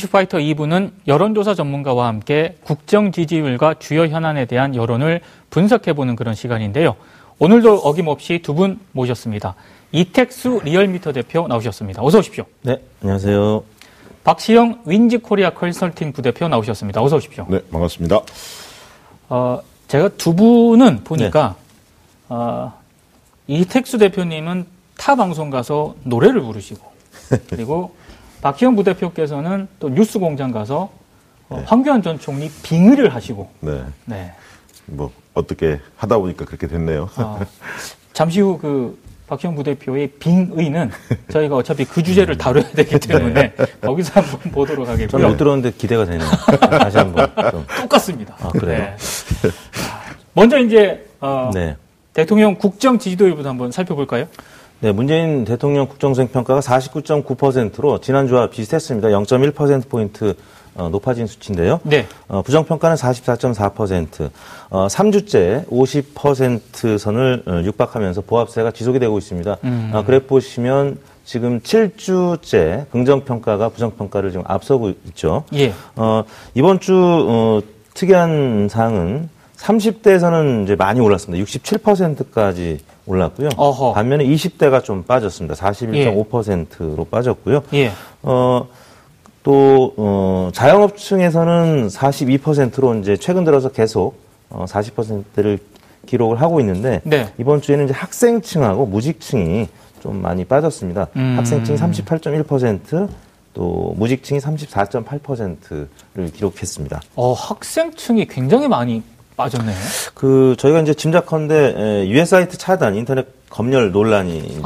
이슈파이터 2부는 여론조사 전문가와 함께 국정 지지율과 주요 현안에 대한 여론을 분석해보는 그런 시간인데요. 오늘도 어김없이 두 분 모셨습니다. 이택수 리얼미터 대표 나오셨습니다. 어서 오십시오. 네, 안녕하세요. 박시영 윈지 코리아 컨설팅 부대표 나오셨습니다. 어서 오십시오. 네, 반갑습니다. 어, 제가 두 분은 보니까 네. 어, 이택수 대표님은 타 방송 가서 노래를 부르시고 그리고 박희영 부대표께서는 또 뉴스 공장 가서 어, 네. 황교안 전 총리 빙의를 하시고. 네. 네. 뭐 어떻게 하다 보니까 그렇게 됐네요. 아, 잠시 후 그 박희영 부대표의 빙의는 저희가 어차피 그 주제를 다뤄야 되기 때문에 네. 거기서 한번 보도록 하겠고요. 저는 못 들었는데 기대가 되네요. 다시 한번. 좀. 똑같습니다. 아, 그래요? 네. 먼저 이제 어, 네. 대통령 국정 지지도율부터 한번 살펴볼까요? 네, 문재인 대통령 국정수행 평가가 49.9%로 지난주와 비슷했습니다. 0.1%포인트 어, 높아진 수치인데요. 네. 어, 부정평가는 44.4%, 어, 3주째 50% 선을 어, 육박하면서 보합세가 지속이 되고 있습니다. 음. 어, 그래 보시면 지금 7주째 긍정평가가 부정평가를 지금 앞서고 있죠. 예. 어, 이번 주 어, 특이한 사항은 30대에서는 이제 많이 올랐습니다. 67%까지 올랐고요. 어허. 반면에 20대가 좀 빠졌습니다. 41.5%로 예. 빠졌고요. 예. 어, 또, 어, 자영업층에서는 42%로 이제 최근 들어서 계속 어, 40%를 기록을 하고 있는데 네. 이번 주에는 이제 학생층하고 무직층이 좀 많이 빠졌습니다. 음. 학생층이 38.1%, 또 무직층이 34.8%를 기록했습니다. 어, 학생층이 굉장히 많이 빠졌네요. 그 저희가 이제 짐작컨대 유해 사이트 차단, 인터넷 검열 논란이 이제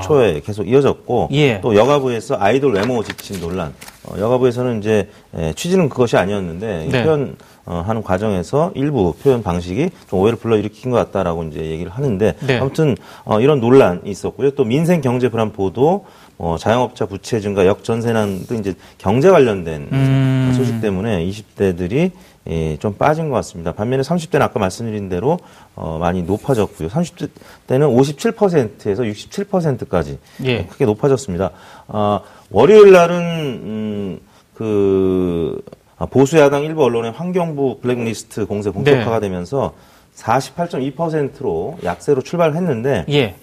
주초에 계속 이어졌고 예. 또 여가부에서 아이돌 외모 지침 논란. 어, 여가부에서는 이제 에, 취지는 그것이 아니었는데 네. 표현 어, 하는 과정에서 일부 표현 방식이 좀 오해를 불러일으킨 것 같다라고 이제 얘기를 하는데 네. 아무튼 어, 이런 논란이 있었고요. 또 민생 경제 불안 보도 어, 자영업자 부채 증가, 역전세난 등 이제 경제 관련된 음. 소식 때문에 20대들이 예, 좀 빠진 것 같습니다. 반면에 30대는 아까 말씀드린 대로 어, 많이 높아졌고요. 30대 때는 57%에서 67%까지 예. 크게 높아졌습니다. 어, 월요일 날은 음, 그 보수 야당 일부 언론의 환경부 블랙리스트 공세 본격화가 네. 되면서 48.2%로 약세로 출발했는데 예.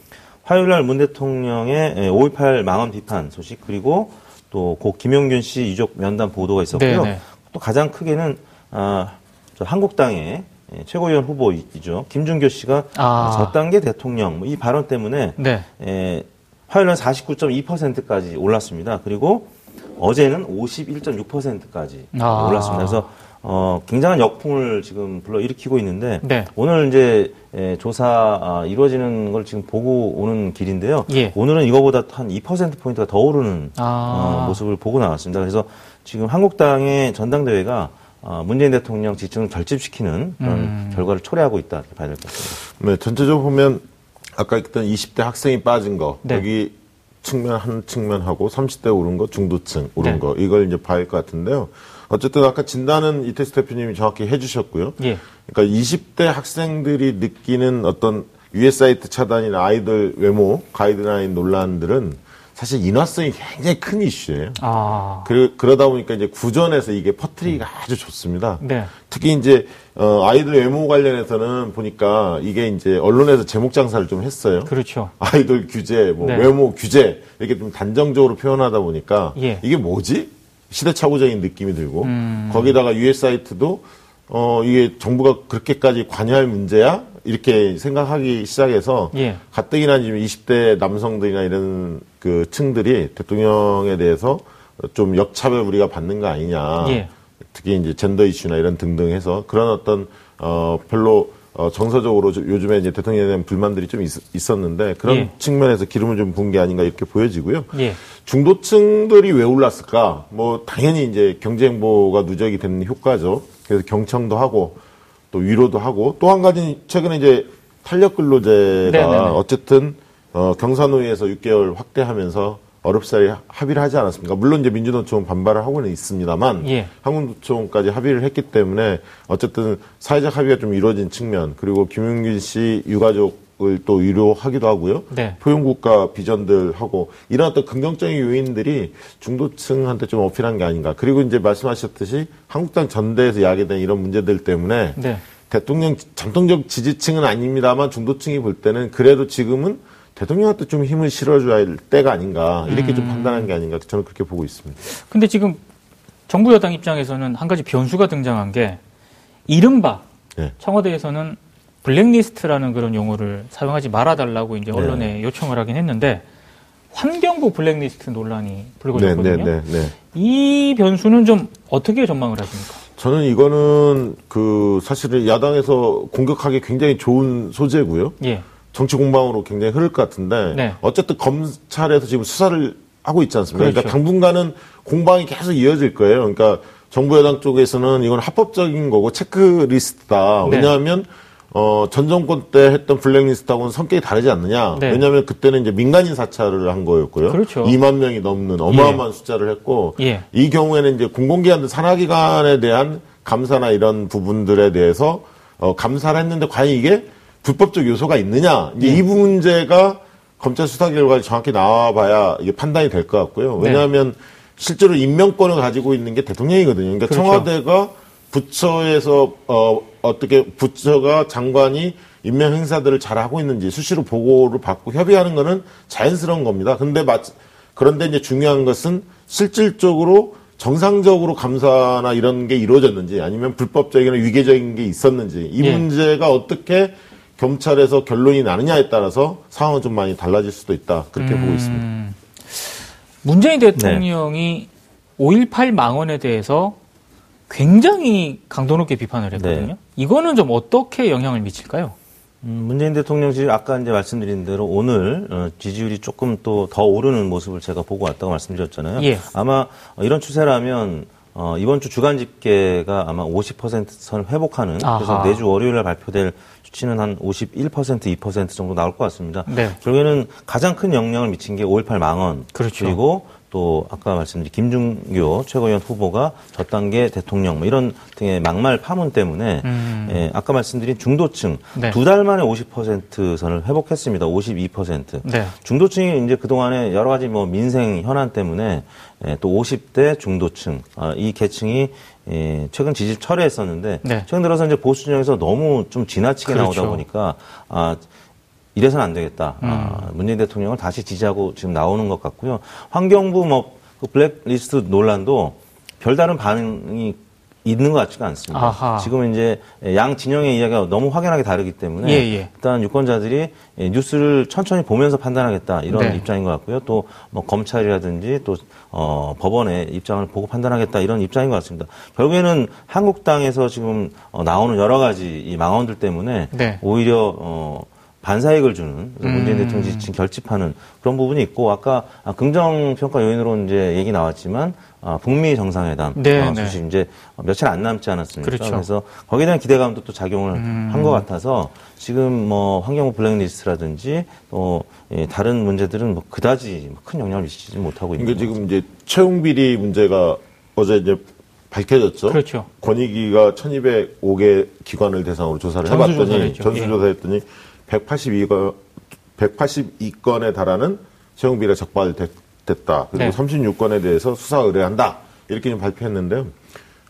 화요일 날 문 대통령의 5.18 망언 비판 소식 그리고 또 고 김용균 씨 유족 면담 보도가 있었고요. 네네. 네. 또 가장 크게는 아, 한국당의 예, 최고위원 후보이죠. 김준교 씨가 아. 저단계 대통령 뭐이 발언 때문에 네. 에, 화요일은 49.2%까지 올랐습니다. 그리고 어제는 51.6%까지 아. 올랐습니다. 그래서 어, 굉장한 역풍을 지금 불러일으키고 있는데 네. 오늘 이제 에, 조사 아, 이루어지는 걸 지금 보고 오는 길인데요. 예. 오늘은 이거보다 한 2% 포인트가 더 오르는 아. 어, 모습을 보고 나왔습니다. 그래서 지금 한국당의 전당대회가 어, 문재인 대통령 지층을 결집시키는 그런 음. 결과를 초래하고 있다 이렇게 봐야 될 것 같습니다. 네, 전체적으로 보면 아까 했던 20대 학생이 빠진 거 네. 여기 측면 한 측면하고 30대 오른 거 중도층 오른 네. 거 이걸 이제 봐야 할 것 같은데요. 어쨌든 아까 진단은 이태수 대표님이 정확히 해주셨고요. 예. 그러니까 20대 학생들이 느끼는 어떤 유해 사이트 차단이나 아이들 외모 가이드라인 논란들은 사실 인화성이 굉장히 큰 이슈예요. 아. 그, 그러다 보니까 이제 구전에서 이게 퍼트리기가 음. 아주 좋습니다. 네. 특히 이제, 어, 아이들 외모 관련해서는 보니까 이게 이제 언론에서 제목 장사를 좀 했어요. 그렇죠. 아이돌 규제, 뭐 네. 외모 규제, 이렇게 좀 단정적으로 표현하다 보니까 예. 이게 뭐지? 시대착오적인 느낌이 들고 음. 거기다가 유해 사이트도 어, 이게 정부가 그렇게까지 관여할 문제야? 이렇게 생각하기 시작해서 예. 가뜩이나 지금 20대 남성들이나 이런 그 층들이 대통령에 대해서 좀 역차별 우리가 받는 거 아니냐. 예. 특히 이제 젠더 이슈나 이런 등등 해서 그런 어떤 어 별로 어 정서적으로 요즘에 이제 대통령에 대한 불만들이 좀 있, 었는데 그런 예. 측면에서 기름을 좀분게 아닌가 이렇게 보여지고요. 예. 중도층들이 왜 올랐을까? 뭐 당연히 이제 경제 행보가 누적이 되는 효과죠. 그래서 경청도 하고 또 위로도 하고 또 한 가지 최근에 이제 탄력 근로제가 네네네. 어쨌든 어, 경산노위에서 6개월 확대하면서 어렵사리 합의를 하지 않았습니까? 물론 이제 민주노총은 반발을 하고는 있습니다만 예. 한국노총까지 합의를 했기 때문에 어쨌든 사회적 합의가 좀 이루어진 측면 그리고 김용균 씨 유가족 또 위로하기도 하고요. 네. 포용국가 비전들하고 이런 어떤 긍정적인 요인들이 중도층한테 좀 어필한 게 아닌가. 그리고 이제 말씀하셨듯이 한국당 전대에서 야기된 이런 문제들 때문에 네. 대통령 전통적 지지층은 아닙니다만 중도층이 볼 때는 그래도 지금은 대통령한테 좀 힘을 실어줘야 할 때가 아닌가 이렇게 음. 좀 판단한 게 아닌가 저는 그렇게 보고 있습니다. 근데 지금 정부 여당 입장에서는 한 가지 변수가 등장한 게 이른바 네. 청와대에서는 블랙리스트라는 그런 용어를 사용하지 말아달라고 이제 네. 언론에 네. 요청을 하긴 했는데 환경부 블랙리스트 논란이 불거졌거든요. 네, 네, 네, 이 변수는 좀 어떻게 전망을 하십니까? 저는 이거는 그 사실은 야당에서 공격하기 굉장히 좋은 소재고요. 예. 정치 공방으로 굉장히 흐를 것 같은데 네. 어쨌든 검찰에서 지금 수사를 하고 있지 않습니까? 그러니까 그렇죠. 그러니까 당분간은 공방이 계속 이어질 거예요. 그러니까 정부 여당 쪽에서는 이건 합법적인 거고 체크리스트다. 네. 왜냐하면 어, 전 정권 때 했던 블랙리스트하고는 성격이 다르지 않느냐. 네. 왜냐하면 그때는 이제 민간인 사찰을 한 거였고요. 그렇죠. 2만 명이 넘는 어마어마한 예. 숫자를 했고 예. 이 경우에는 이제 공공기관들 산하기관에 대한 감사나 이런 부분들에 대해서 어, 감사를 했는데 과연 이게 불법적 요소가 있느냐. 이제 예. 이 문제가 검찰 수사 결과가 정확히 나와봐야 이게 판단이 될 것 같고요. 왜냐하면 네. 실제로 임명권을 가지고 있는 게 대통령이거든요. 그러니까 그렇죠. 청와대가 부처에서 어, 어떻게 부처가 장관이 임명 행사들을 잘 하고 있는지 수시로 보고를 받고 협의하는 거는 자연스러운 겁니다. 근데 마, 그런데 이제 중요한 것은 실질적으로 정상적으로 감사나 이런 게 이루어졌는지 아니면 불법적이나 위계적인 게 있었는지 이 예. 문제가 어떻게 경찰에서 결론이 나느냐에 따라서 상황은 좀 많이 달라질 수도 있다. 그렇게 음... 보고 있습니다. 문재인 대통령이 네. 5.18 망언에 대해서 굉장히 강도 높게 비판을 했거든요. 네. 이거는 좀 어떻게 영향을 미칠까요? 음, 문재인 대통령 지 아까 이제 말씀드린 대로 오늘 어, 지지율이 조금 또 더 오르는 모습을 제가 보고 왔다고 말씀드렸잖아요. 예. 아마 이런 추세라면 어, 이번 주 주간 집계가 아마 50%선 회복하는 아하. 그래서 내주 월요일에 발표될 수치는 한 51%, 2% 정도 나올 것 같습니다. 네. 결국에는 가장 큰 영향을 미친 게 5.18 망언 그렇죠. 그리고 또 아까 말씀드린 김중교 최고위원 후보가 저단계 대통령 뭐 이런 등의 막말 파문 때문에 음. 예, 아까 말씀드린 중도층 네. 두달 만에 50% 선을 회복했습니다. 52%. 네. 중도층이 이제 그동안에 여러 가지 뭐 민생 현안 때문에 예, 또 50대 중도층 아, 이 계층이 예, 최근 지지 철회했었는데 네. 최근 들어서 이제 보수 진영에서 너무 좀 지나치게 그렇죠. 나오다 보니까 아 이래서는 안 되겠다. 음. 아, 문재인 대통령을 다시 지지하고 지금 나오는 것 같고요. 환경부 뭐 그 블랙리스트 논란도 별다른 반응이 있는 것 같지가 않습니다. 아하. 지금 이제 양 진영의 이야기가 너무 확연하게 다르기 때문에 예, 예. 일단 유권자들이 뉴스를 천천히 보면서 판단하겠다 이런 네. 입장인 것 같고요. 또 뭐 검찰이라든지 또 어, 법원의 입장을 보고 판단하겠다 이런 입장인 것 같습니다. 결국에는 한국당에서 지금 어, 나오는 여러 가지 이 망언들 때문에 네. 오히려 어, 반사익을 주는 문재인 음. 대통령 지지층 결집하는 그런 부분이 있고 아까 긍정 평가 요인으로 이제 얘기 나왔지만 아, 북미 정상회담 네, 어, 소식 네. 이제 며칠 안 남지 않았습니까? 그렇죠. 그래서 거기에 대한 기대감도 또 작용을 음. 한것 같아서 지금 뭐 환경부 블랙리스트라든지 또 예, 다른 문제들은 뭐 그다지 큰 영향을 미치지 못하고 있는 거죠. 지금 이제 채용 비리 문제가 어제 이제 밝혀졌죠. 그렇죠. 권익위가 1,205개 기관을 대상으로 조사를 해봤더니 전수조사했더니 예. 182건 182건에 달하는 채용 비리가 적발됐다. 그리고 네. 36건에 대해서 수사 의뢰한다. 이렇게 좀 발표했는데요.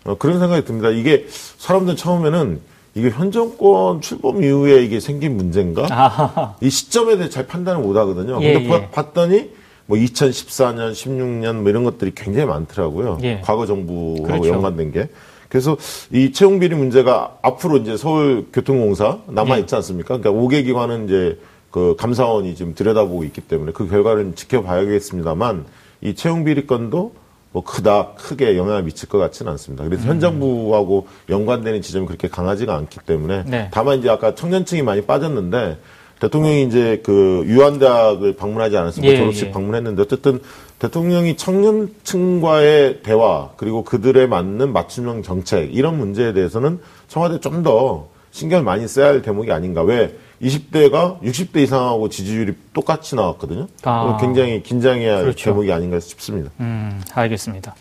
어, 그런 생각이 듭니다. 이게 사람들 처음에는 이게 현 정권 출범 이후에 이게 생긴 문제인가? 아하하. 이 시점에 대해 잘 판단을 못 하거든요. 예, 근데 예. 봤더니 뭐 2014년, 16년 뭐 이런 것들이 굉장히 많더라고요. 예. 과거 정부하고 그렇죠. 연관된 게. 그래서 이 채용 비리 문제가 앞으로 이제 서울교통공사 남아 있지 않습니까? 그러니까 5개 기관은 이제 그 감사원이 지금 들여다보고 있기 때문에 그 결과를 지켜봐야겠습니다만 이 채용 비리 건도 뭐 크다 크게 영향을 미칠 것 같지는 않습니다. 그래서 음. 현 정부하고 연관되는 지점이 그렇게 강하지가 않기 때문에 네. 다만 이제 아까 청년층이 많이 빠졌는데 대통령이 이제 그 유한대학을 방문하지 않았습니까? 예, 졸업식 예. 방문했는데 어쨌든 대통령이 청년층과의 대화 그리고 그들에 맞는 맞춤형 정책 이런 문제에 대해서는 청와대 좀 더 신경을 많이 써야 할 대목이 아닌가. 왜 20대가 60대 이상하고 지지율이 똑같이 나왔거든요. 아, 굉장히 긴장해야 할 그렇죠. 대목이 아닌가 싶습니다. 음, 알겠습니다.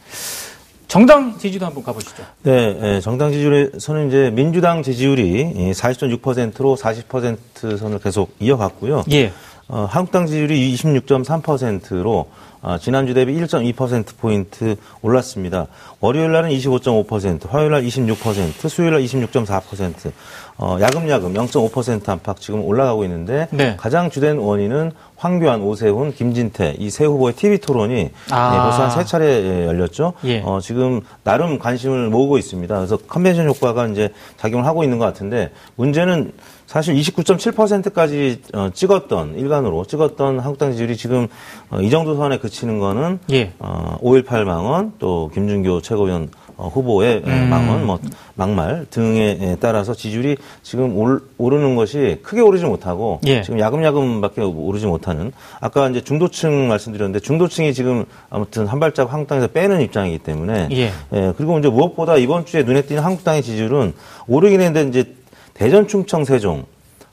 정당 지지도 한번 가보시죠. 네, 네 정당 지지율에서는 이제 민주당 지지율이 40.6%로 40% 선을 계속 이어갔고요. 예. 어, 한국당 지지율이 26.3%로 어, 지난주 대비 1.2%포인트 올랐습니다. 월요일 날은 25.5%, 화요일 날 26%, 수요일 날 26.4%, 어, 야금야금 0.5% 안팎 지금 올라가고 있는데 네. 가장 주된 원인은 황교안, 오세훈, 김진태 이 세 후보의 TV 토론이 아. 네, 벌써 한 세 차례 예, 열렸죠. 예. 어, 지금 나름 관심을 모으고 있습니다. 그래서 컨벤션 효과가 이제 작용을 하고 있는 것 같은데 문제는 사실 29.7%까지 어, 찍었던 일간으로 찍었던 한국당 지지율이 지금 어, 이 정도 선에 그치는 거는 예. 어, 5.18 망원 또 김준교 최고위원 어, 후보의 예, 음. 망언, 뭐 막말 등에 따라서 지지율이 지금 올, 오르는 것이 크게 오르지 못하고 예. 지금 야금야금밖에 오르지 못하는 아까 이제 중도층 말씀드렸는데 중도층이 지금 아무튼 한 발짝 한국당에서 빼는 입장이기 때문에 예. 예 그리고 이제 무엇보다 이번 주에 눈에 띄는 한국당의 지지율은 오르긴 했는데 이제 대전, 충청, 세종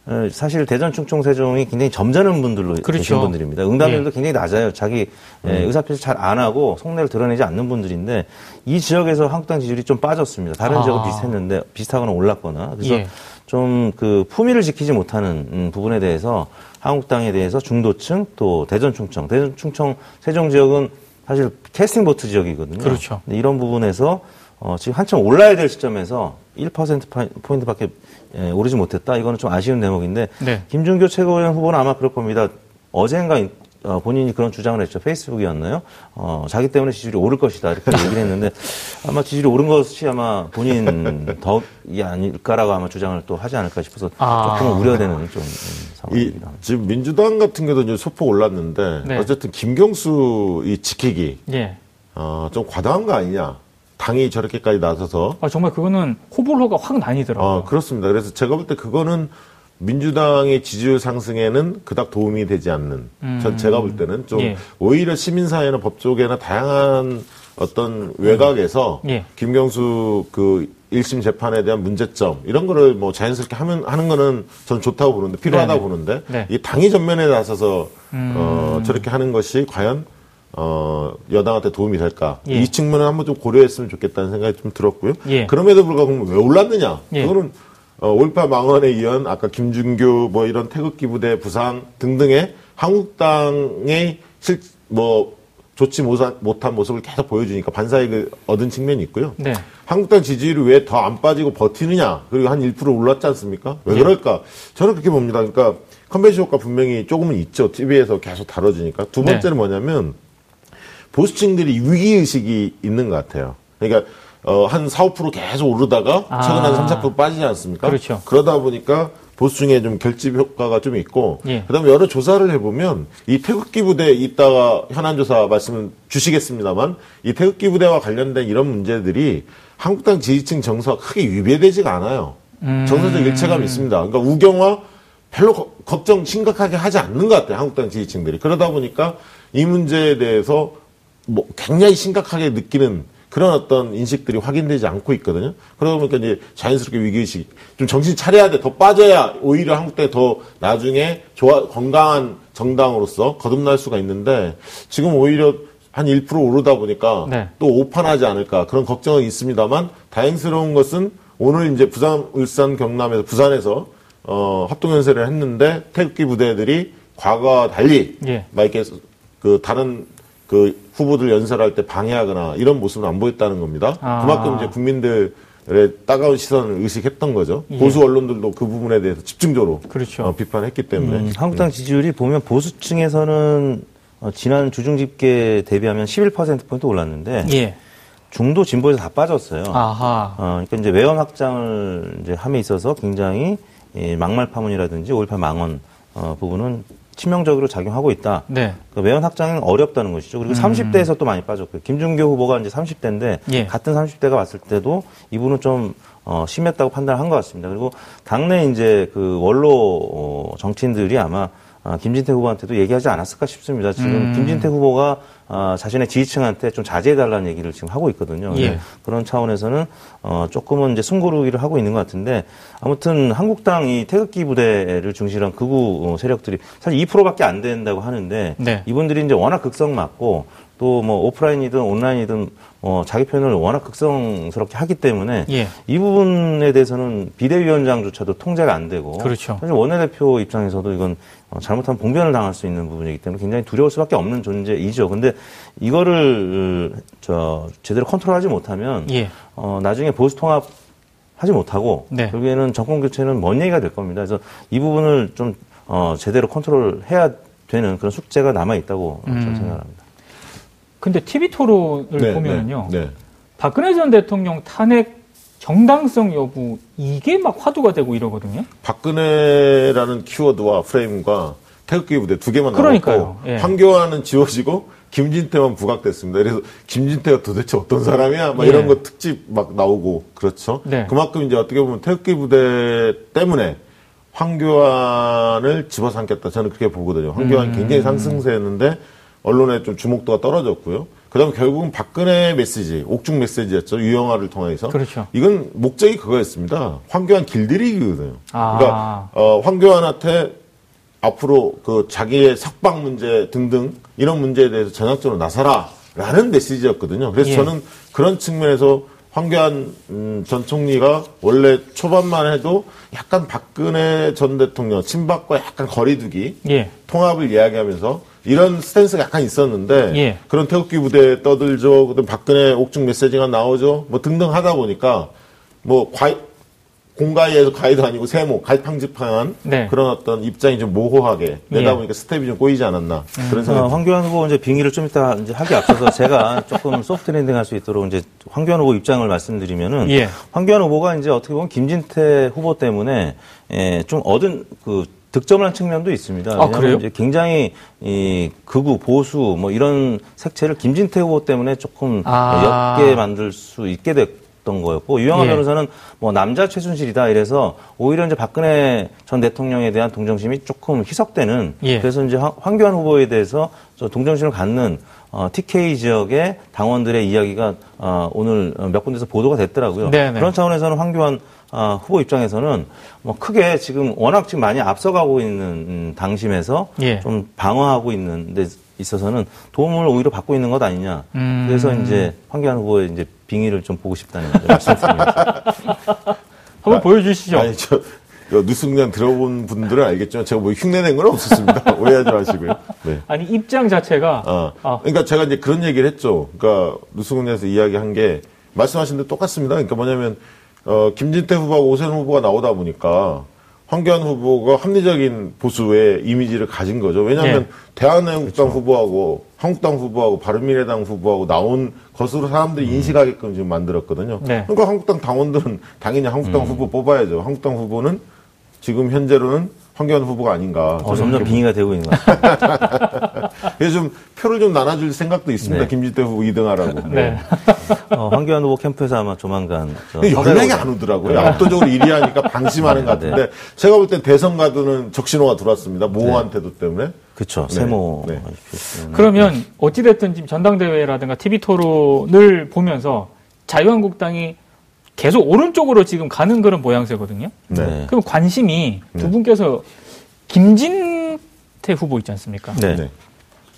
어, 사실 대전 충청 세종이 굉장히 점잖은 분들로 그렇죠. 계신 분들입니다. 응답률도 예. 굉장히 낮아요. 자기 음. 의사표시 잘 안 하고 속내를 드러내지 않는 분들인데 이 지역에서 한국당 지지율이 좀 빠졌습니다. 다른 아. 지역은 비슷했는데 비슷하거나 올랐거나 그래서 예. 좀그 품위를 지키지 못하는 음, 부분에 대해서 한국당에 대해서 중도층 또 대전 충청, 대전 충청 세종 지역은 사실 캐스팅 보트 지역이거든요. 그렇죠. 이런 부분에서 어, 지금 한참 올라야 될 시점에서 1% 포인트밖에 예, 오르지 못했다. 이거는 좀 아쉬운 대목인데 네. 김준교 최고위원 후보는 아마 그럴 겁니다. 어젠가 어, 본인이 그런 주장을 했죠. 페이스북이었나요? 어, 자기 때문에 지지율이 오를 것이다. 이렇게 얘기를 했는데 아마 지지율이 오른 것이 아마 본인 덕이 아닐까라고 아마 주장을 또 하지 않을까 싶어서 아. 조금 우려되는 좀 음, 상황입니다. 지금 민주당 같은 경우도 이제 소폭 올랐는데 네. 어쨌든 김경수 이 지키기 예. 어, 좀 과다한 거 아니냐. 당이 저렇게까지 나서서 아 정말 그거는 호불호가 확 나뉘더라고요. 아, 그렇습니다. 그래서 제가 볼 때 그거는 민주당의 지지율 상승에는 그닥 도움이 되지 않는 음. 전 제가 볼 때는 좀 예. 오히려 시민사회나 법조계나 다양한 어떤 외곽에서 음. 예. 김경수 그 1심 재판에 대한 문제점 이런 거를 뭐 자연스럽게 하면 하는 거는 저는 좋다고 보는데 필요하다고 네네. 보는데 네. 이 당이 전면에 나서서 음. 어 저렇게 하는 것이 과연 어, 여당한테 도움이 될까? 예. 이 측면을 한번 좀 고려했으면 좋겠다는 생각이 좀 들었고요. 예. 그럼에도 불구하고 왜 올랐느냐? 예. 그거는 어, 올파 망언에 이은 아까 김준규 뭐 이런 태극기 부대 부상 등등의 한국당의 실, 뭐 좋지 못한, 모습을 계속 보여주니까 반사이익을 얻은 측면이 있고요. 네. 한국당 지지율이 왜 더 안 빠지고 버티느냐? 그리고 한 1% 올랐지 않습니까? 왜 예. 그럴까? 저는 그렇게 봅니다. 그러니까 컨벤션 효과 분명히 조금은 있죠. TV에서 계속 다뤄지니까. 두 네. 번째는 네. 뭐냐면 보수층들이 위기의식이 있는 것 같아요. 그러니까 어, 한 4, 5% 계속 오르다가 아. 최근 한 3, 4% 빠지지 않습니까? 그렇죠. 그러다 보니까 보수층에 좀 결집 효과가 좀 있고 예. 그다음에 여러 조사를 해보면 이 태극기 부대 이따가 현안 조사 말씀을 주시겠습니다만 이 태극기 부대와 관련된 이런 문제들이 한국당 지지층 정서와 크게 위배되지가 않아요. 음. 정서적 일체감이 있습니다. 그러니까 우경화 별로 거, 걱정 심각하게 하지 않는 것 같아요. 한국당 지지층들이. 그러다 보니까 이 문제에 대해서 뭐 굉장히 심각하게 느끼는 그런 어떤 인식들이 확인되지 않고 있거든요. 그러다 보니까 이제 자연스럽게 위기의식, 좀 정신 차려야 돼. 더 빠져야 오히려 한국당이 더 나중에 좋아, 건강한 정당으로서 거듭날 수가 있는데 지금 오히려 한 1% 오르다 보니까 네. 또 오판하지 않을까 그런 걱정은 있습니다만 다행스러운 것은 오늘 이제 부산, 울산, 경남에서 부산에서 어, 합동연설을 했는데 태극기 부대들이 과거와 달리 예. 막 이렇게 그 다른 그 후보들 연설할 때 방해하거나 이런 모습은 안 보였다는 겁니다. 아. 그만큼 이제 국민들의 따가운 시선을 의식했던 거죠. 예. 보수 언론들도 그 부분에 대해서 집중적으로 그렇죠. 어, 비판했기 때문에 음, 한국당 지지율이 보면 보수층에서는 어, 지난 주중 집계 대비하면 11% 포인트 올랐는데 예. 중도 진보에서 다 빠졌어요. 아하. 어, 그러니까 이제 외연 확장을 이제 함에 있어서 굉장히 이 막말 파문이라든지 5.18 망언 어, 부분은 치명적으로 작용하고 있다. 네. 그 외연 확장은 어렵다는 것이죠. 그리고 음. 30대에서 또 많이 빠졌고요. 김준교 후보가 이제 30대인데 예. 같은 30대가 왔을 때도 이분은 좀 어, 심했다고 판단한 것 같습니다. 그리고 당내 이제 그 원로 어, 정치인들이 아마 아, 김진태 후보한테도 얘기하지 않았을까 싶습니다. 지금 음. 김진태 후보가 아, 자신의 지지층한테 좀 자제해달라는 얘기를 지금 하고 있거든요. 예. 그런 차원에서는 어, 조금은 이제 숨고르기를 하고 있는 것 같은데 아무튼 한국당 이 태극기 부대를 중심으로 한 극우 세력들이 사실 2%밖에 안 된다고 하는데 네. 이분들이 이제 워낙 극성 맞고 또 뭐 오프라인이든 온라인이든 어, 자기 표현을 워낙 극성스럽게 하기 때문에 예. 이 부분에 대해서는 비대위원장조차도 통제가 안 되고 그렇죠. 사실 원내대표 입장에서도 이건 어, 잘못하면 봉변을 당할 수 있는 부분이기 때문에 굉장히 두려울 수밖에 없는 존재이죠. 근데 이거를 저 제대로 컨트롤하지 못하면 예. 어, 나중에 보수 통합 하지 못하고 네. 결국에는 정권 교체는 먼 얘기가 될 겁니다. 그래서 이 부분을 좀 어, 제대로 컨트롤해야 되는 그런 숙제가 남아 있다고 음. 저는 생각합니다. 근데 TV 토론을 네, 보면은요. 네, 네. 박근혜 전 대통령 탄핵 정당성 여부 이게 막 화두가 되고 이러거든요. 박근혜라는 키워드와 프레임과 태극기 부대 두 개만 남았고 예. 황교안은 지워지고 김진태만 부각됐습니다. 그래서 김진태가 도대체 어떤 사람이야? 막 예. 이런 거 특집 막 나오고 그렇죠. 네. 그만큼 이제 어떻게 보면 태극기 부대 때문에 황교안을 집어삼켰다. 저는 그렇게 보거든요. 황교안 음. 굉장히 상승세였는데 언론의 좀 주목도가 떨어졌고요. 그다음에 결국은 박근혜 메시지, 옥중 메시지였죠. 유영아를 통해서. 그렇죠. 이건 목적이 그거였습니다. 황교안 길들이기거든요. 아. 그러니까 어, 황교안한테 앞으로 그 자기의 석방 문제 등등 이런 문제에 대해서 전향적으로 나서라라는 메시지였거든요. 그래서 예. 저는 그런 측면에서 황교안 음, 전 총리가 원래 초반만 해도 약간 박근혜 전 대통령 친박과 약간 거리두기 예. 통합을 이야기하면서 이런 스탠스가 약간 있었는데 예. 그런 태극기 부대 떠들죠. 그다음 박근혜 옥중 메시지가 나오죠. 뭐 등등 하다 보니까 뭐 과이 공가에서 과이도 아니고 세모 갈팡질팡한 네. 그런 어떤 입장이 좀 모호하게 내다 예. 보니까 스텝이 좀 꼬이지 않았나 음. 그런 생각. 어, 황교안 후보 이제 빙의를 좀 이따 이제 하기 앞서서 제가 조금 soft landing할 수 있도록 이제 황교안 후보 입장을 말씀드리면은 예. 황교안 후보가 이제 어떻게 보면 김진태 후보 때문에 예, 좀 얻은 그 득점을 한 측면도 있습니다. 아, 그래요? 이제 굉장히 이 극우 보수 뭐 이런 색채를 김진태 후보 때문에 조금 아. 옅게 만들 수 있게 됐던 거였고 유영하 예. 변호사는 뭐 남자 최순실이다 이래서 오히려 이제 박근혜 전 대통령에 대한 동정심이 조금 희석되는 예. 그래서 이제 황교안 후보에 대해서 동정심을 갖는 어, TK 지역의 당원들의 이야기가 어, 오늘 몇 군데서 보도가 됐더라고요. 네네. 네. 그런 차원에서는 황교안 어, 후보 입장에서는 뭐 크게 지금 워낙 지금 많이 앞서가고 있는 음, 당심에서 예. 좀 방어하고 있는 데 있어서는 도움을 오히려 받고 있는 것 아니냐. 음. 그래서 이제 황교안 후보의 이제 빙의를 좀 보고 싶다는 말씀드립니다. 한번 아, 보여주시죠. 아니, 저, 뉴스공장 들어본 분들은 알겠지만 제가 뭐 흉내낸 건 없었습니다. 오해하지 마시고요. 네. 아니 입장 자체가. 아, 아. 그러니까 제가 이제 그런 얘기를 했죠. 그러니까 뉴스 공장에서 이야기한 게 말씀하신 데 똑같습니다. 그러니까 뭐냐면 어, 김진태 후보하고 오세훈 후보가 나오다 보니까 황교안 후보가 합리적인 보수의 이미지를 가진 거죠. 왜냐하면 네. 대한민국당 그렇죠. 후보하고 한국당 후보하고 바른미래당 후보하고 나온 것으로 사람들이 음. 인식하게끔 지금 만들었거든요. 네. 그러니까 한국당 당원들은 당연히 한국당 음. 후보 뽑아야죠. 한국당 후보는 지금 현재로는 황교안 후보가 아닌가. 어, 점점 빙의가 되고 있는 것 같아요. 그래서 좀 표를 좀 나눠줄 생각도 있습니다. 네. 김진태 후보 2등하라고. 네. 어, 황교안 후보 캠프에서 아마 조만간. 연락이 안 오더라고요. 네. 압도적으로 1위 하니까 방심하는 것 같은데 네. 제가 볼땐 대선 가두는 적신호가 들어왔습니다. 모호한 태도 때문에. 그렇죠. 세모. 네. 그러면 어찌됐든 지금 전당대회라든가 TV 토론을 보면서 자유한국당이 계속 오른쪽으로 지금 가는 그런 모양새거든요. 네. 그럼 관심이 네. 두 분께서 김진태 후보 있지 않습니까? 네.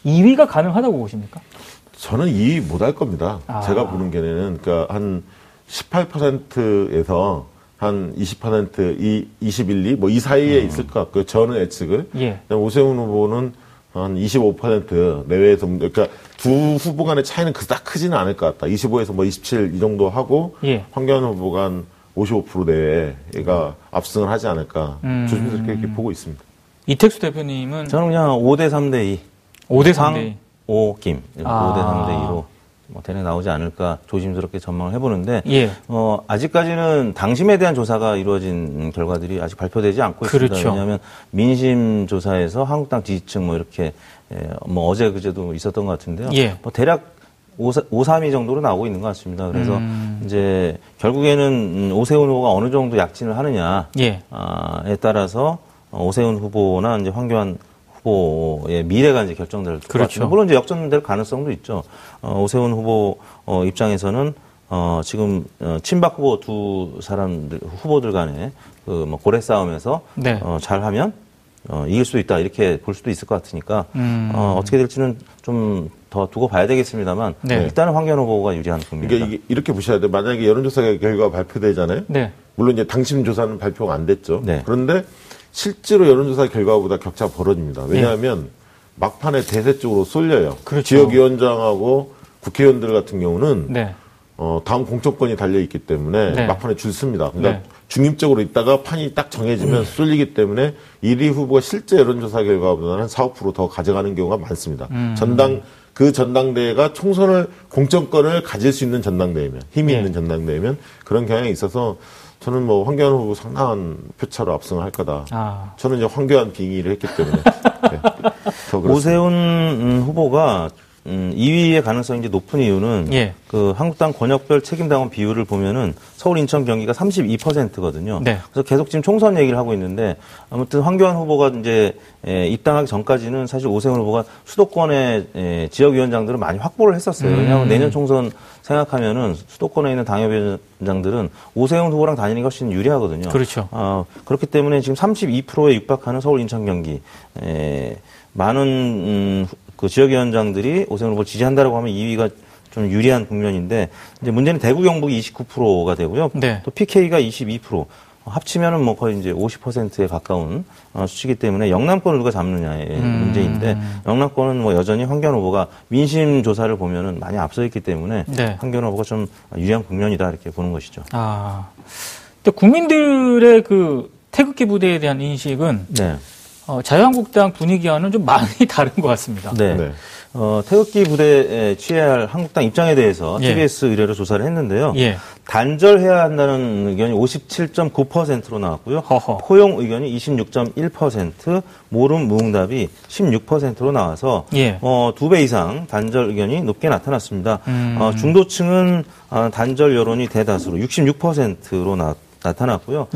2위가 가능하다고 보십니까? 저는 2위 못할 겁니다. 아. 제가 보는 견해는 그러니까 한 18%에서 한 20%, 이 21, 2, 뭐 이 사이에 음. 있을 것 같고요. 저는 예측을. 예. 오세훈 후보는 한 25% 내외에서 그러니까 두 후보 간의 차이는 그닥 크지는 않을 것 같다. 25에서 뭐 27 이 정도 하고 예. 황교안 후보가 한 55% 내외가 압승을 하지 않을까 음. 조심스럽게 이렇게 보고 있습니다. 이택수 대표님은 저는 그냥 5대 3대 2. 5대 3대 2. 5, 김. 아. 5대 3대 2로 뭐 대략 나오지 않을까 조심스럽게 전망을 해보는데 예. 어, 아직까지는 당심에 대한 조사가 이루어진 결과들이 아직 발표되지 않고 그렇죠. 있습니다. 왜냐하면 민심 조사에서 한국당 지지층 뭐 이렇게 예, 뭐 어제 그제도 있었던 것 같은데요. 예. 뭐 대략 5, 3위 정도로 나오고 있는 것 같습니다. 그래서 음. 이제 결국에는 오세훈 후보가 어느 정도 약진을 하느냐에 예. 아, 따라서 오세훈 후보나 이제 황교안 후보의 미래가 이제 결정될 그렇죠. 것 같습니다. 물론 이제 역전될 가능성도 있죠. 어, 오세훈 후보 어, 입장에서는 어, 지금 어, 친박 후보 두 사람들 후보들 간에 그 뭐 고래 싸움에서 네. 어, 잘하면 어, 이길 수 있다 이렇게 볼 수도 있을 것 같으니까 음. 어, 어떻게 될지는 좀 더 두고 봐야 되겠습니다만 네. 일단은 황교안 후보가 유리한 국면입니다. 그러니까 이게 이렇게 보셔야 돼요. 만약에 여론조사 결과 발표되잖아요. 네. 물론 이제 당심 조사는 발표가 안 됐죠. 네. 그런데 실제로 여론조사 결과보다 격차가 벌어집니다. 왜냐하면 네. 막판에 대세 쪽으로 쏠려요. 그렇죠. 지역위원장하고 국회의원들 같은 경우는 네. 어, 다음 공천권이 달려 있기 때문에 네. 막판에 줄 씁니다. 그러니까 네. 중립적으로 있다가 판이 딱 정해지면 음. 쏠리기 때문에 1위 후보가 실제 여론조사 결과보다는 4, 5%더 가져가는 경우가 많습니다. 음. 전당 그 전당대회가 총선을 공천권을 가질 수 있는 전당대회면 힘이 네. 있는 전당대회면 그런 경향이 있어서 저는 뭐 황교안 후보 상당한 표차로 압승을 할 거다. 아. 저는 이제 황교안 빙의를 했기 때문에. 네. 오세훈 후보가 음, 2위의 가능성이 이제 높은 이유는 예. 그 한국당 권역별 책임당원 비율을 보면은 서울, 인천, 경기가 32%거든요. 네. 그래서 계속 지금 총선 얘기를 하고 있는데 아무튼 황교안 후보가 이제 에, 입당하기 전까지는 사실 오세훈 후보가 수도권의 에, 지역위원장들을 많이 확보를 했었어요. 음. 왜냐하면 내년 총선 생각하면은 수도권에 있는 당협위원장들은 오세훈 후보랑 다니는 것이 훨씬 유리하거든요. 그렇죠. 어, 그렇기 때문에 지금 32%에 육박하는 서울, 인천, 경기 에, 많은 음, 그 지역위원장들이 오세훈 후보를 지지한다라고 하면 2위가 좀 유리한 국면인데 이제 문제는 대구 경북이 29%가 되고요. 네. 또 PK가 22%. 합치면은 뭐 거의 이제 50%에 가까운 어, 수치이기 때문에 영남권을 누가 잡느냐의 음. 문제인데 영남권은 뭐 여전히 황교안 후보가 민심 조사를 보면은 많이 앞서 있기 때문에 네. 황교안 후보가 좀 유리한 국면이다 이렇게 보는 것이죠. 아, 근데 국민들의 그 태극기 부대에 대한 인식은 네. 어, 자유한국당 분위기와는 좀 많이 다른 것 같습니다. 네. 네. 어, 태극기 부대에 취해야 할 한국당 입장에 대해서 예. TBS 의뢰로 조사를 했는데요. 예. 단절해야 한다는 의견이 57.9%로 나왔고요. 허허. 포용 의견이 26.1%, 모름 무응답이 16%로 나와서 예. 어, 두 배 이상 단절 의견이 높게 나타났습니다. 음. 어, 중도층은 어, 단절 여론이 대다수로 66%로 나, 나타났고요.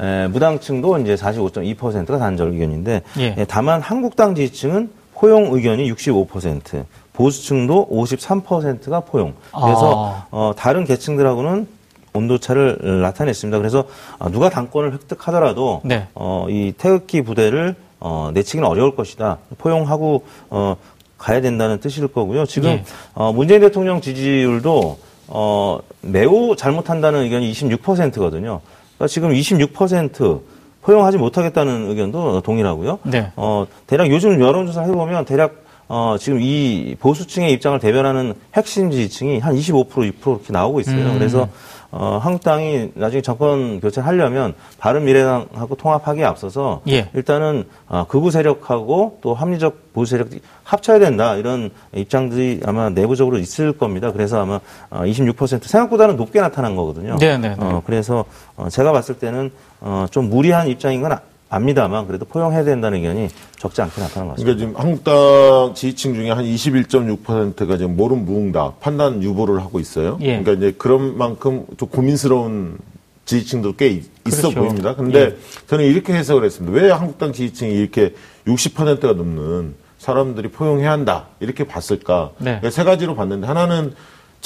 예. 에, 무당층도 이제 45.2%가 단절 의견인데 예. 에, 다만 한국당 지지층은 포용 의견이 65%, 보수층도 53%가 포용. 그래서 아. 어, 다른 계층들하고는 온도차를 나타냈습니다. 그래서 어, 누가 당권을 획득하더라도 네. 어, 이 태극기 부대를 어, 내치기는 어려울 것이다. 포용하고 어, 가야 된다는 뜻일 거고요. 지금 예. 어, 문재인 대통령 지지율도 어, 매우 잘못한다는 의견이 26%거든요. 그러니까 지금 26% 허용하지 못하겠다는 의견도 동일하고요. 네. 어, 대략 요즘 여론조사 해보면 대략 어, 지금 이 보수층의 입장을 대변하는 핵심 지지층이 한 25% 6% 이렇게 나오고 있어요. 음. 그래서 어, 한국당이 나중에 정권 교체하려면 바른미래당하고 통합하기에 앞서서 예. 일단은 어, 극우 세력하고 또 합리적 보수 세력 합쳐야 된다 이런 입장들이 아마 내부적으로 있을 겁니다. 그래서 아마 어, 26% 생각보다는 높게 나타난 거거든요. 네, 네, 네. 어, 그래서 어, 제가 봤을 때는 어, 좀 무리한 입장인 건 압니다만 그래도 포용해야 된다는 의견이 적지 않게 나타난 것 같습니다. 그러니까 지금 한국당 지지층 중에 한 21.6%가 지금 모름 무응답 판단 유보를 하고 있어요. 예. 그러니까 이제 그런 만큼 좀 고민스러운 지지층도 꽤 있어 그렇죠. 보입니다. 근데 예. 저는 이렇게 해석을 했습니다. 왜 한국당 지지층이 이렇게 60%가 넘는 사람들이 포용해야 한다 이렇게 봤을까? 네. 그러니까 세 가지로 봤는데 하나는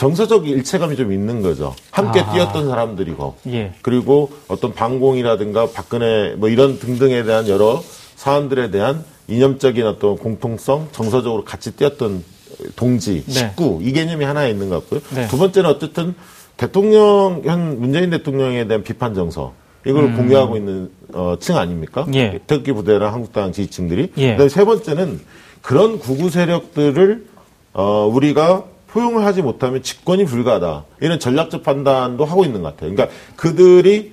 정서적 일체감이 좀 있는 거죠. 함께 아. 뛰었던 사람들이고, 예. 그리고 어떤 방공이라든가 박근혜 뭐 이런 등등에 대한 여러 사안들에 대한 이념적인 어떤 공통성, 정서적으로 같이 뛰었던 동지, 네. 식구 이 개념이 하나 있는 것 같고요. 네. 두 번째는 어쨌든 대통령 현 문재인 대통령에 대한 비판 정서 이걸 음. 공유하고 있는 어, 층 아닙니까? 예. 특기 부대나 한국당 지지층들이. 예. 그다음에 세 번째는 그런 구구 세력들을 어, 우리가 포용을 하지 못하면 집권이 불가하다. 이런 전략적 판단도 하고 있는 것 같아요. 그러니까 그들이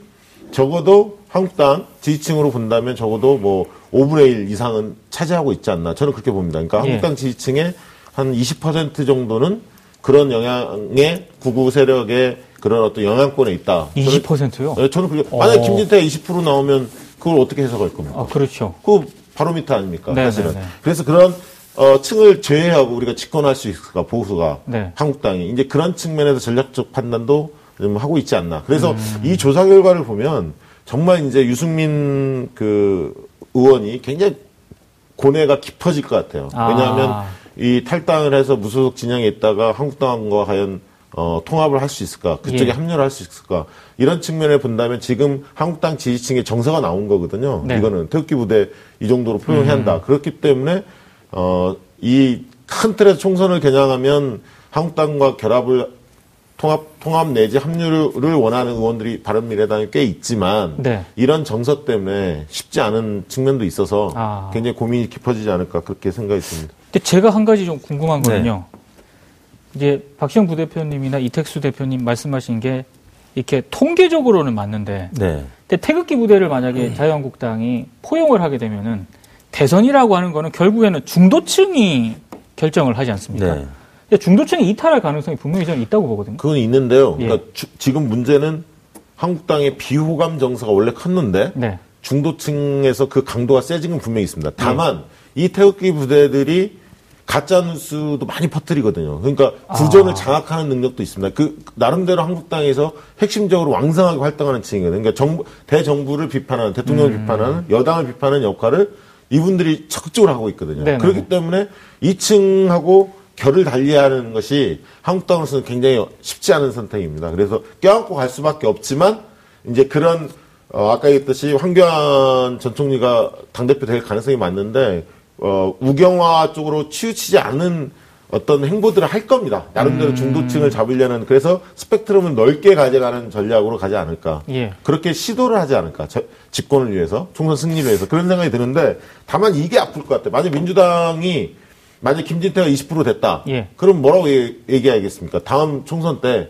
적어도 한국당 지지층으로 본다면 적어도 뭐 5분의 1 이상은 차지하고 있지 않나. 저는 그렇게 봅니다. 그러니까 예. 한국당 지지층의 한 20% 정도는 그런 영향의 구구 세력의 그런 어떤 영향권에 있다. 20%요? 저는, 저는 그게 만약 에 김진태가 20% 나오면 그걸 어떻게 해석할 겁니까? 아, 그렇죠. 그 바로미터 아닙니까? 네네네. 사실은. 네, 네. 그래서 그런 어, 층을 제외하고 우리가 집권할 수 있을까 보수가 네. 한국당이 이제 그런 측면에서 전략적 판단도 좀 하고 있지 않나. 그래서 음. 이 조사 결과를 보면 정말 이제 유승민 그 의원이 굉장히 고뇌가 깊어질 것 같아요. 아. 왜냐하면 이 탈당을 해서 무소속 진영에 있다가 한국당과 과연 어, 통합을 할 수 있을까? 그쪽에 예. 합류를 할 수 있을까? 이런 측면을 본다면 지금 한국당 지지층의 정서가 나온 거거든요. 네. 이거는 태극기 부대 이 정도로 표현해야 한다. 음. 그렇기 때문에 어, 이 큰 틀에서 총선을 겨냥하면 한국당과 결합을 통합 통합 내지 합류를 원하는 의원들이 바른미래당에 꽤 있지만 네. 이런 정서 때문에 쉽지 않은 측면도 있어서 아. 굉장히 고민이 깊어지지 않을까 그렇게 생각이 듭니다. 근데 제가 한 가지 좀 궁금한 거는요. 네. 이제 박시영 부대표님이나 이택수 대표님 말씀하신 게 이렇게 통계적으로는 맞는데 네. 근데 태극기 부대를 만약에 음. 자유한국당이 포용을 하게 되면은 대선이라고 하는 거는 결국에는 중도층이 결정을 하지 않습니까? 네. 중도층이 이탈할 가능성이 분명히 저는 있다고 보거든요. 그건 있는데요. 예. 그러니까 주, 지금 문제는 한국당의 비호감 정서가 원래 컸는데 네. 중도층에서 그 강도가 세진 건 분명히 있습니다. 다만 네. 이 태극기 부대들이 가짜 뉴스도 많이 퍼뜨리거든요. 그러니까 구전을 아. 장악하는 능력도 있습니다. 그 나름대로 한국당에서 핵심적으로 왕성하게 활동하는 층이거든요. 그러니까 정부 대정부를 비판하는 대통령을 음. 비판하는 여당을 비판하는 역할을 이분들이 적극적으로 하고 있거든요. 네네. 그렇기 때문에 이 층하고 결을 달리하는 것이 한국 당으로서는 굉장히 쉽지 않은 선택입니다. 그래서 껴안고 갈 수밖에 없지만 이제 그런 어, 아까 얘기했듯이 황교안 전 총리가 당대표 될 가능성이 많는데 어, 우경화 쪽으로 치우치지 않는 어떤 행보들을 할 겁니다. 나름대로 음. 중도층을 잡으려는 그래서 스펙트럼을 넓게 가져가는 전략으로 가지 않을까. 예. 그렇게 시도를 하지 않을까. 저, 집권을 위해서 총선 승리를 위해서 그런 생각이 드는데 다만 이게 아플 것 같아요. 만약 민주당이 만약 김진태가 20% 됐다. 예. 그럼 뭐라고 얘기하겠습니까? 다음 총선 때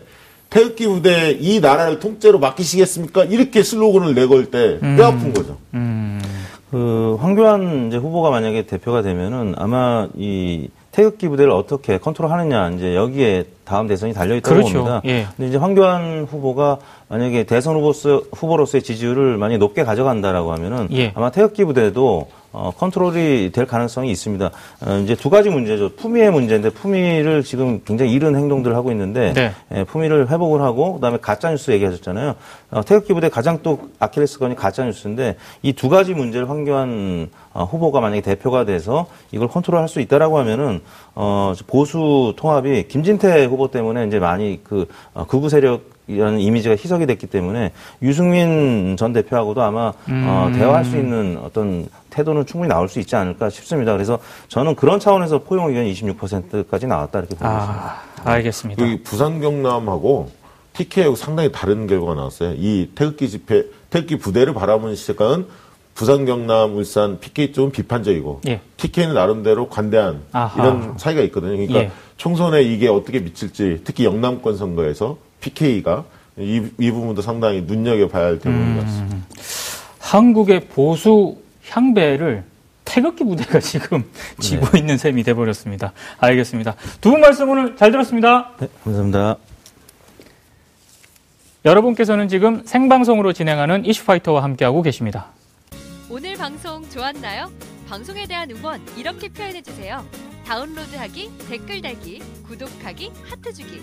태극기 부대 이 나라를 통째로 맡기시겠습니까? 이렇게 슬로건을 내걸 때 음. 뼈아픈 거죠. 음. 그 황교안 이제 후보가 만약에 대표가 되면은 아마 이 태극기 부대를 어떻게 컨트롤하느냐 이제 여기에 다음 대선이 달려 있다고 그렇죠. 봅니다. 예. 근데 이제 황교안 후보가 만약에 대선 후보스, 후보로서의 지지율을 많이 높게 가져간다라고 하면은 예. 아마 태극기 부대도 어, 컨트롤이 될 가능성이 있습니다. 어, 이제 두 가지 문제죠. 품위의 문제인데 품위를 지금 굉장히 이른 행동들을 하고 있는데 네. 예, 품위를 회복을 하고 그다음에 가짜 뉴스 얘기하셨잖아요. 어, 태극기 부대 가장 또 아킬레스건이 가짜 뉴스인데 이 두 가지 문제를 황교안 어, 후보가 만약에 대표가 돼서 이걸 컨트롤할 수 있다라고 하면은 어, 보수 통합이 김진태 후보 때문에 이제 많이 그 어, 극우 세력 이라는 이미지가 희석이 됐기 때문에 유승민 전 대표하고도 아마 어, 음. 어, 대화할 수 있는 어떤 태도는 충분히 나올 수 있지 않을까 싶습니다. 그래서 저는 그런 차원에서 포용 의견 26%까지 나왔다 이렇게 보고 있습니다. 아, 알겠습니다. 그 부산 경남하고 TK하고 상당히 다른 결과가 나왔어요. 이 태극기 집회, 태극기 부대를 바라보는 시각은 부산, 경남, 울산, PK 쪽은 비판적이고 예. TK는 나름대로 관대한 아하. 이런 차이가 있거든요. 그러니까 예. 총선에 이게 어떻게 미칠지 특히 영남권 선거에서 PK가 이, 이 부분도 상당히 눈여겨봐야 할 대목인 음, 것 같습니다. 한국의 보수 향배를 태극기 부대가 지금 지고 네. 있는 셈이 돼버렸습니다. 알겠습니다. 두 분 말씀 오늘 잘 들었습니다. 네, 감사합니다. 여러분께서는 지금 생방송으로 진행하는 이슈파이터와 함께하고 계십니다. 오늘 방송 좋았나요? 방송에 대한 응원 이렇게 표현해주세요. 다운로드하기, 댓글 달기, 구독하기, 하트 주기.